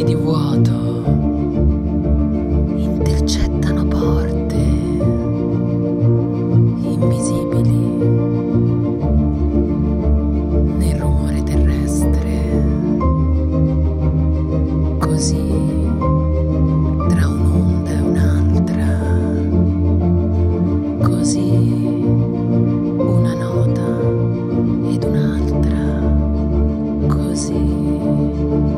occhi di vuoto intercettano porte invisibili nel rumore terrestre. Così tra un'onda e un'altra, così una nota ed un'altra, così.